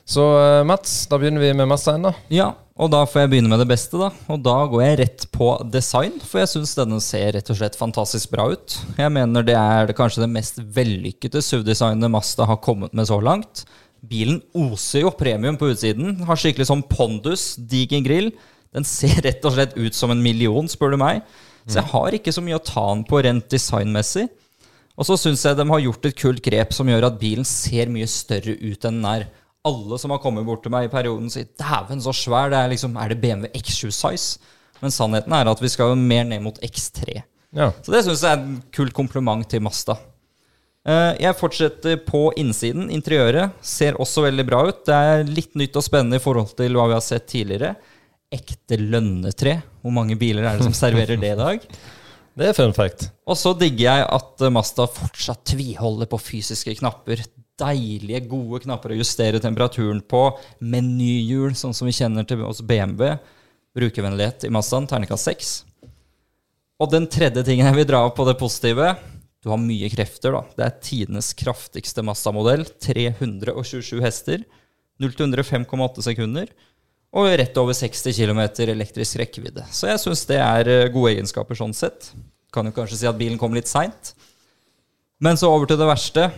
Så eh, Mats, da begynner vi med Mazdaen, da. Ja, og da får jeg begynne med det beste, da. Og da går jeg rett på design, for jeg syns denne ser rett og slett fantastisk bra ut. Jeg mener det er kanskje det mest vellykkede SUV-designet Mazda har kommet med så langt. Bilen oser jo premium på utsiden. Har skikkelig sånn pondus, diger grill. Den ser rett og slett ut som en million, spør du meg. Så jeg har ikke så mye å ta den på rent designmessig. Og så syns jeg de har gjort et kult grep som gjør at bilen ser mye større ut enn den er. alle som har kommet bort til meg i perioden, sier 'dæven, så svær'. Det er liksom Er det BMW X7 size? Men sannheten er at vi skal jo mer ned mot X3. Ja. Så det syns jeg er en kult kompliment til Mazda. Eh, Jeg fortsetter på innsiden. Interiøret ser også veldig bra ut. Det er litt nytt og spennende i forhold til hva vi har sett tidligere. Ekte lønnetre. Hvor mange biler er det som serverer det i dag? Det er fun fact. Og så digger jeg at Masta Mazda fortsatt tviholder på fysiske knapper. Deilige, gode knapper å justere temperaturen på. Menyhjul, sånn som vi kjenner til hos BMW. Brukervennlighet i Mazdaen, terningkast 6. Og den tredje tingen jeg vil dra opp på det positive Du har mye krefter, da. Det er tidenes kraftigste Mazda-modell. 327 hester. 0 til 100 5,8 sekunder. Og rett over 60 km elektrisk rekkevidde. Så jeg syns det er eh, gode egenskaper sånn sett. Kan jo kanskje si at bilen kom litt seint. Men så over til det verste.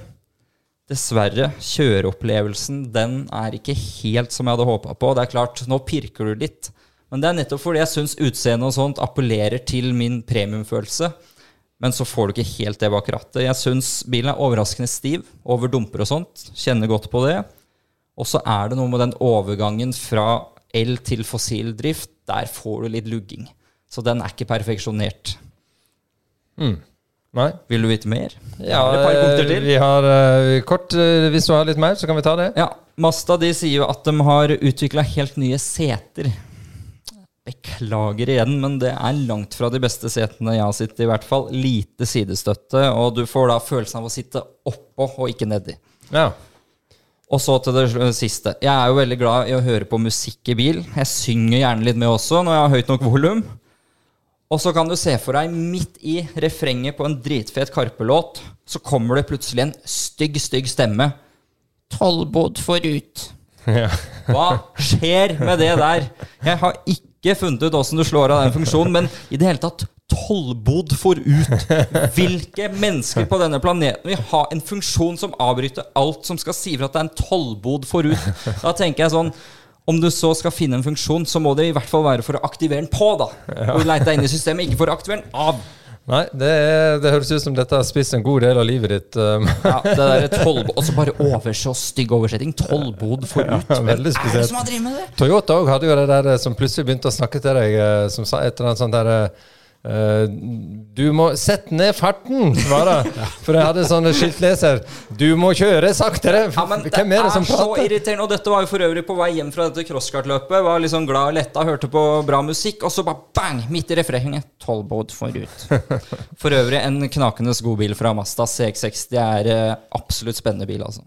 Dessverre, kjøreopplevelsen den er ikke helt som jeg hadde håpa på. Det er klart, nå pirker du litt. Men det er nettopp fordi jeg syns utseendet og sånt appellerer til min premiumfølelse. Men så får du ikke helt det bak rattet. Jeg syns bilen er overraskende stiv over dumper og sånt. Kjenner godt på det. Og så er det noe med den overgangen fra el til fossil drift. Der får du litt lugging. Så den er ikke perfeksjonert. Nei? Vil du vite mer? Ja, et par punkter til? vi har eh, kort eh, Hvis du har litt mer, så kan vi ta det. Ja, Mazda de sier jo at de har utvikla helt nye seter. Beklager igjen, men det er langt fra de beste setene jeg har sittet i. hvert fall. Lite sidestøtte, og du får da følelsen av å sitte oppå og ikke nedi. Ja. Og så til det siste. Jeg er jo veldig glad i å høre på musikk i bil. Jeg synger gjerne litt med også når jeg har høyt nok volum. Og så kan du se for deg, midt i refrenget på en dritfet Karpe-låt, så kommer det plutselig en stygg, stygg stemme. Tollbod forut. ja. Hva skjer med det der? Jeg har ikke funnet ut åssen du slår av den funksjonen, men i det hele tatt tollbod forut. Hvilke mennesker på denne planeten vil ha en funksjon som avbryter alt som skal si fra at det er en tollbod forut? Da tenker jeg sånn om du så skal finne en funksjon, så må det i hvert fall være for å aktivere den på, da. Og leite deg inn i systemet, ikke for å aktivere den av. Nei, det, er, det høres ut som dette har spist en god del av livet ditt. um, Ja, det der tolv, Og så bare over så stygg oversetting. Tollbod forut. Ja, veldig Hvem er det spesielt. som har drevet med det? Toyota òg hadde jo det der eh, som plutselig begynte å snakke til deg, eh, som sa et eller annet sånt der eh, Du må sette ned farten, var det. For jeg hadde sånn skiltleser. Du må kjøre saktere! Ja, men det Hvem er det som så irriterende. Og dette var jo for øvrig på vei hjem fra dette crosskartløpet. Var liksom glad og letta, hørte på bra musikk, og så bare bang! Midt i refrenget. Tollbod forut. For øvrig en knakende god bil fra Mazda CX60 er eh, absolutt spennende bil, altså.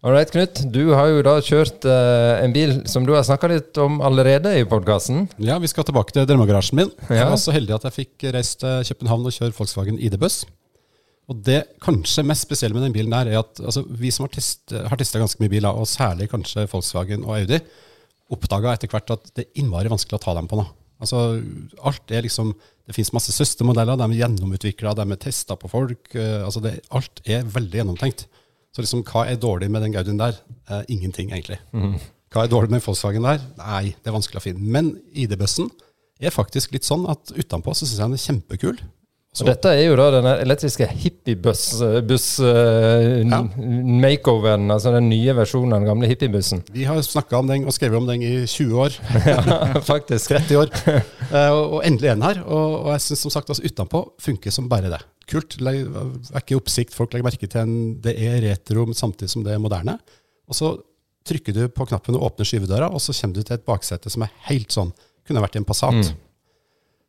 Right, Knut. Du har jo da kjørt uh, en bil som du har snakka litt om allerede i podkasten. Ja, vi skal tilbake til drømmegarasjen min. Jeg var så heldig at jeg fikk reist til København og kjøre Volkswagen ID-buss. Og det kanskje mest spesielle med den bilen der, er at altså, vi som har, test, testa ganske mye biler, og særlig kanskje Volkswagen og Audi, oppdaga etter hvert at det er innmari vanskelig å ta dem på nå. Altså, alt er liksom, Det fins masse søstermodeller, de er gjennomutvikla, de er testa på folk. Uh, altså det, alt er veldig gjennomtenkt. Så liksom, hva er dårlig med den Gaudien der? Eh, ingenting, egentlig. Hva er dårlig med Volkswagen der? Nei, det er vanskelig å finne. Men ID-bussen er faktisk litt sånn at utenpå så syns jeg den er kjempekul. Og dette er jo da den elektriske hippiebuss-makeoveren. Ja. Altså den nye versjonen av den gamle hippiebussen. Vi har snakka om den og skrevet om den i 20 år. Ja, faktisk. 30 år. Eh, og, og endelig er den her. Og, og jeg syns som sagt altså, utenpå funker som bare det. Kult. Det er ikke oppsikt. Folk legger merke til en Det er retro samtidig som det er moderne. Og så trykker du på knappen og åpner skyvedøra, og så kommer du til et baksete som er helt sånn. Kunne vært en Passat.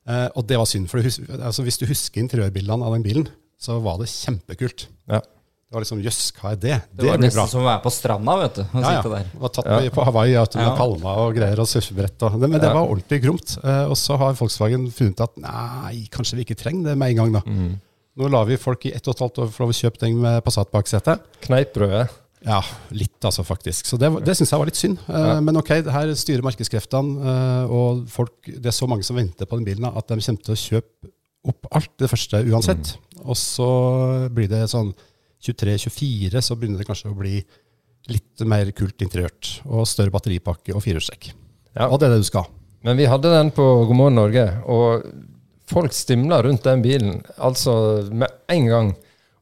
Eh, og det var synd, for du altså, hvis du husker interiørbildene av den bilen, så var det kjempekult. Ja. Det var liksom Jøss, hva er det? Det var nesten bra. som å være på stranda, vet du. Ja, ja. der. Det var tatt ja. på Hawaii ja, med Ja. palmer og greier og surfebrett. Og, men det var ordentlig gromt. Eh, og så har Volkswagen funnet at nei, kanskje vi ikke trenger det med en gang. da. Mm. Nå lar vi folk i ett og et halvt år få lov å kjøpe den med Passat-baksete. Kneippbrødet. Ja, litt altså, faktisk. Så det, det syns jeg var litt synd. Eh, Ja. Men ok, det her styrer markedskreftene, eh, og folk, det er så mange som venter på den bilen at de kommer til å kjøpe opp alt det første uansett. Mm. Og så blir det sånn 23-24, så begynner det kanskje å bli litt mer kult interiørt. Og større batteripakke og firehjulstrekk. Ja. Og det er det du skal. Men vi hadde den på God morgen Norge, og folk stimla rundt den bilen altså med en gang.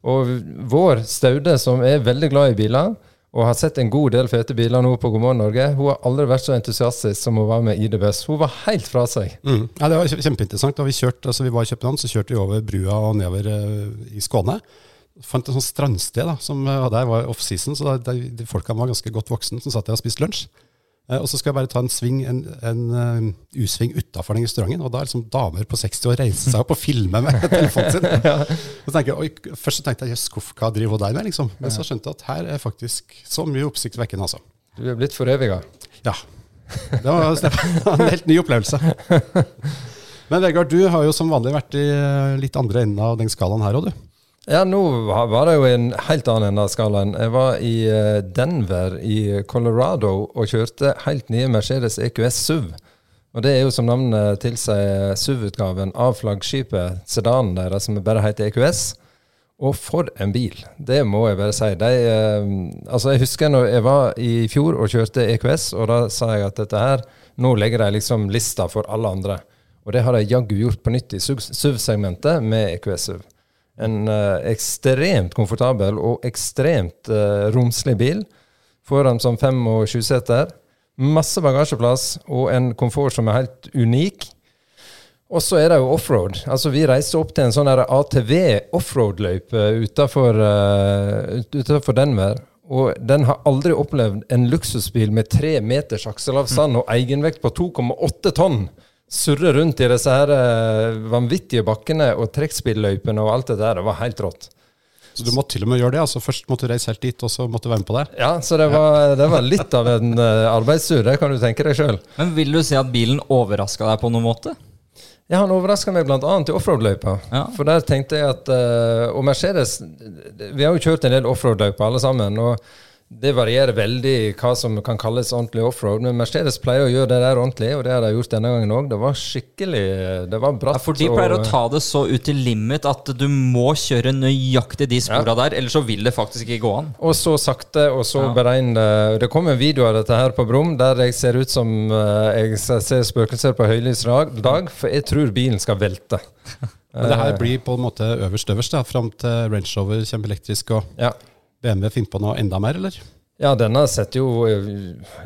Og vår Staude, som er veldig glad i biler, og har sett en god del fete biler nå på God morgen Norge. Hun har aldri vært så entusiastisk som hun var med ID Buss. Hun var helt fra seg. Mm. Ja, det var kjempeinteressant. Da vi, kjørte, altså vi var i København, så kjørte vi over brua og nedover eh, i Skåne. Fant et sånt strandsted, da, som eh, og der var offseason, så da, de, de folka var ganske godt voksne som satt der og spiste lunsj. Eh, og så skal jeg bare ta en sving, en, en eh, U-sving utafor den restauranten, og da er liksom damer på 60 år reiser seg opp og filmer med telefonen sin. Så tenker oi, Først så tenkte jeg jøss, hva driver hun der med, liksom? Men så skjønte jeg at her er faktisk så mye oppsiktsvekkende, altså. Du er blitt foreviga. Ja. Det var det var en helt ny opplevelse. Men Vegard, du har jo som vanlig vært i eh, litt andre enden av den skalaen her òg, du. Ja, nå var det jo en helt annen ende av skalaen. Jeg var i eh, Denver i Colorado og kjørte helt nye Mercedes EQS SUV. Og det er jo som navnet tilsier SUV-utgaven av flaggskipet, sedanen deres, som bare heter EQS. Og for en bil! Det må jeg bare si. De, eh, altså jeg husker når jeg var i fjor og kjørte EQS, og da sa jeg at dette her, nå legger de liksom lista for alle andre. Og det har de jaggu gjort på nytt i SUV-segmentet med EQS SUV. En eh, ekstremt komfortabel og ekstremt eh, romslig bil. Foran som fem- og sjuseter. Masse bagasjeplass og en komfort som er helt unik. Og så er det jo offroad. Altså Vi reiste opp til en sånn ATV offroad-løype utafor uh, Denver. Og den har aldri opplevd en luksusbil med tre meters akselavstand og egenvekt på 2,8 tonn surre rundt i disse her eh, vanvittige bakkene og trekkspilløypene og alt det der. Det var helt rått. Så du måtte til og med gjøre det. altså Først måtte du reise helt dit, og så måtte du være med på det. Ja, så det var, det var litt av en uh, arbeidstur, det kan du tenke deg sjøl. Men vil du si at bilen overraska deg på noen måte? Ja, han overraska meg bl.a. i offroad-løypa. Ja. For der tenkte jeg at uh, Og Mercedes Vi har jo kjørt en del offroad-løyper alle sammen. og det varierer veldig hva som kan kalles ordentlig offroad, men Mercedes pleier å gjøre det der ordentlig, og det har de gjort denne gangen òg. Det var skikkelig Det var bratt. Ja, for de pleier å ta det så ut til limit at du må kjøre nøyaktig de spora der, ellers så vil det faktisk ikke gå an. Og så sakte, og så Ja. beregne Det kom en video av dette her på Brum, der jeg ser ut som eh, jeg ser spøkelser på høylys dag, dag, for jeg tror bilen skal velte. Men det her Eh, blir på en måte øverst øverst, da, fram til Range Rover kommer elektrisk, og ja. BMW finner på noe enda mer, eller? Ja, denne setter jo eh,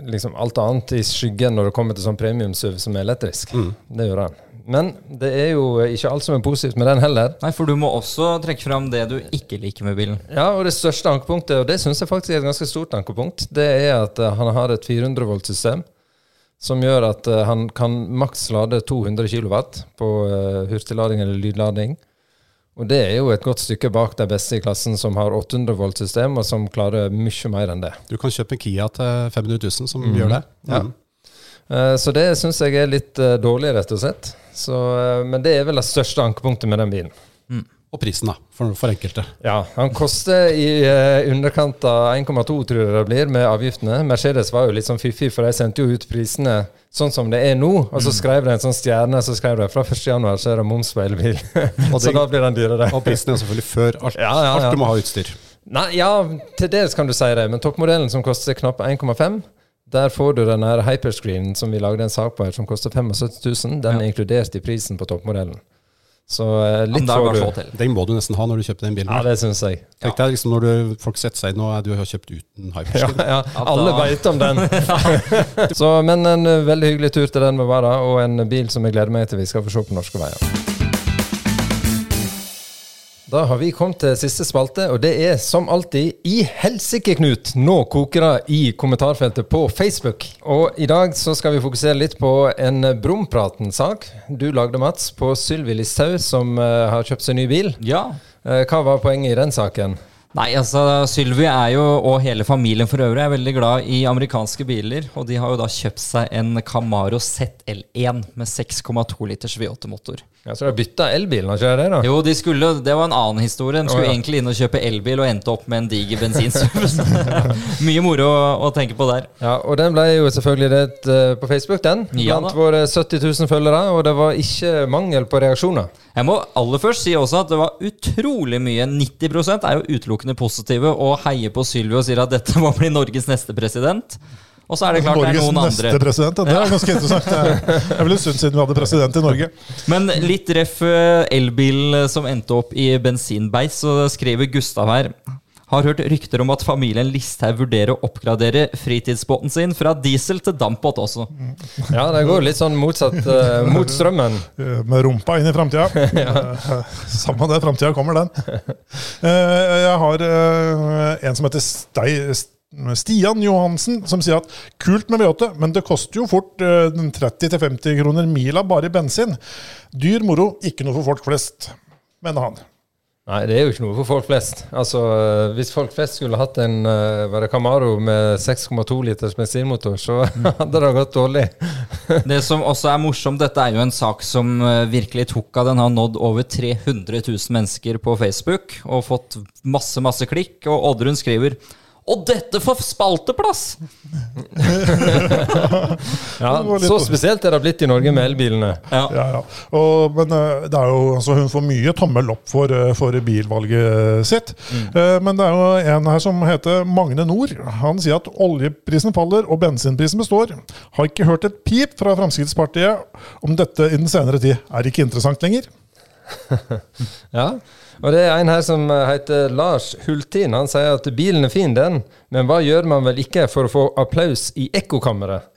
liksom alt annet i skyggen når det kommer til sånn premium-SUV som er elektrisk. Det gjør den. Men det er jo ikke alt som er positivt med den heller. Nei, for du må også trekke fram det du ikke liker med bilen. Ja, og det største ankepunktet, og det syns jeg faktisk er et ganske stort ankepunkt, det er at eh, han har et 400 volt-system som gjør at eh, han kan maks lade 200 kW på eh, hurtiglading eller lydlading. Og det er jo et godt stykke bak de beste i klassen som har 800 volt-system, og som klarer mye mer enn det. Du kan kjøpe en Kia til 500 000 som mm. gjør det. Ja. Mm. Eh, Så det syns jeg er litt eh, dårlig, rett og slett. Så, eh, men det er vel det største ankepunktet med den bilen. Og prisen, da, for, for enkelte. Ja, Han koster i eh, underkant av 1,2, tror jeg det blir, med avgiftene. Mercedes var jo litt sånn fiffig, for de sendte jo ut prisene sånn som det er nå. Og så skrev de en sånn stjerne, så skrev de fra 1.1 så er det moms på elbil. så da blir den dyrere. Og prisen er selvfølgelig før alt, Ja, ja, ja. alt du må ha utstyr. Nei, ja, til dels kan du si det, men toppmodellen som koster knapt 1,5 der får du den her hyperscreen som vi lagde en sak på her, som koster 75 000. Den er inkludert i prisen på toppmodellen. Så eh, litt får du. Den må du nesten ha når du kjøper den bilen. Ja, det synes jeg. Tenk deg liksom når du, folk setter seg nå du har kjøpt uten Ja, ja, Ja, alle da- veit om den. så, men en eh, veldig hyggelig tur til den med Vara, og en bil som jeg gleder meg til vi skal få se på norske veier. Da har vi kommet til siste spalte, og det er som alltid i helsike, Knut! Nå koker det i kommentarfeltet på Facebook. Og i dag så skal vi fokusere litt på en Brumpraten-sak du lagde, Mats, på Sylvi Listhaug, som uh, har kjøpt seg ny bil. Ja. Uh, hva var poenget i den saken? Nei, altså Sylvi er jo, og hele familien for øvrig, er veldig glad i amerikanske biler. Og de har jo da kjøpt seg en Camaro ZL1 med 6,2 liters V8-motor. Ja, så de har bytta elbilen, har ikke det? da? Jo, de skulle, det var en annen historie. De skulle oh, ja. egentlig inn og kjøpe elbil og endte opp med en diger bensinsuv. Mye moro å, å tenke på der. Ja, og den ble jo selvfølgelig delt eh, på Facebook, den. Ja Blant da. våre 70 000 følgere, og det var ikke mangel på reaksjoner. Jeg må aller først si også at det var utrolig mye. 90% er jo utelukkende positive og heier på Sylvi og sier at dette må bli Norges neste president. Og så er det klart det er noen andre. Norges neste president, president. Det er ganske interessant. Det er- er vel en stund siden vi hadde president i Norge. Men litt ref eh, elbil som endte opp i bensinbeis, så skriver Gustav her Har hørt rykter om at familien Listhaug vurderer å oppgradere fritidsbåten sin fra diesel til dampbåt også. Ja, det går litt sånn motsatt uh, mot strømmen. Eh, Med rumpa inn i framtida. Samme det, framtida kommer, den. Eh, Jeg har eh, en som heter Stei, Stian Johansen, som sier at kult med V8, men det koster jo fort eh, 30-50 kroner mila bare i bensin. Dyr moro, ikke noe for folk flest, mener han. Nei, det er jo ikke noe for folk flest. Altså, Hvis folk flest skulle hatt en uh, var det Camaro med 6,2 liters bensinmotor, så hadde det gått dårlig. Det som også er morsomt, dette er jo en sak som eh, virkelig tok av. Den har nådd over 300 000 mennesker på Facebook og fått masse, masse klikk. Og Oddrun skriver Og dette får spalteplass! Ja, Så spesielt er det blitt i Norge med elbilene. Ja. Ja, ja. Og, men eh, det er jo, altså, hun får mye tommel opp for, eh, for bilvalget sitt. Eh, Men det er jo en her som heter Magne Nord. Han sier at oljeprisen faller og bensinprisen består. Har ikke hørt et pip fra Fremskrittspartiet om dette i den senere tid. Er ikke interessant lenger. Ja, og det er en her som heter Lars Hultin. Han sier at bilen er fin, den, men hva gjør man vel ikke for å få applaus i ekkokammeret?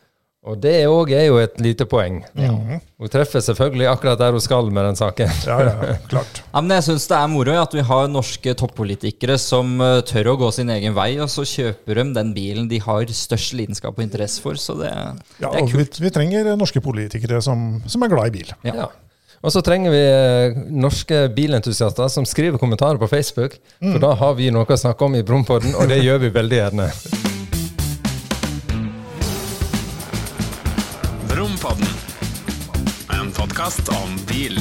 Og det òg er jo et lite poeng. Hun treffer selvfølgelig akkurat der hun skal med den saken. Ja, ja, klart. Ja, men jeg syns det er moro at vi har norske toppolitikere som eh, tør å gå sin egen vei, og så kjøper de den bilen de har størst lidenskap og interesse for. Så det, Ja, det er og vi, vi trenger norske politikere som, som er glad i bil. Ja. Og så trenger vi eh, norske bilentusiaster som skriver kommentarer på Facebook. For da har vi noe å snakke om i Brompodden, og det gjør vi veldig gjerne. Rompodden. En podkast om bil.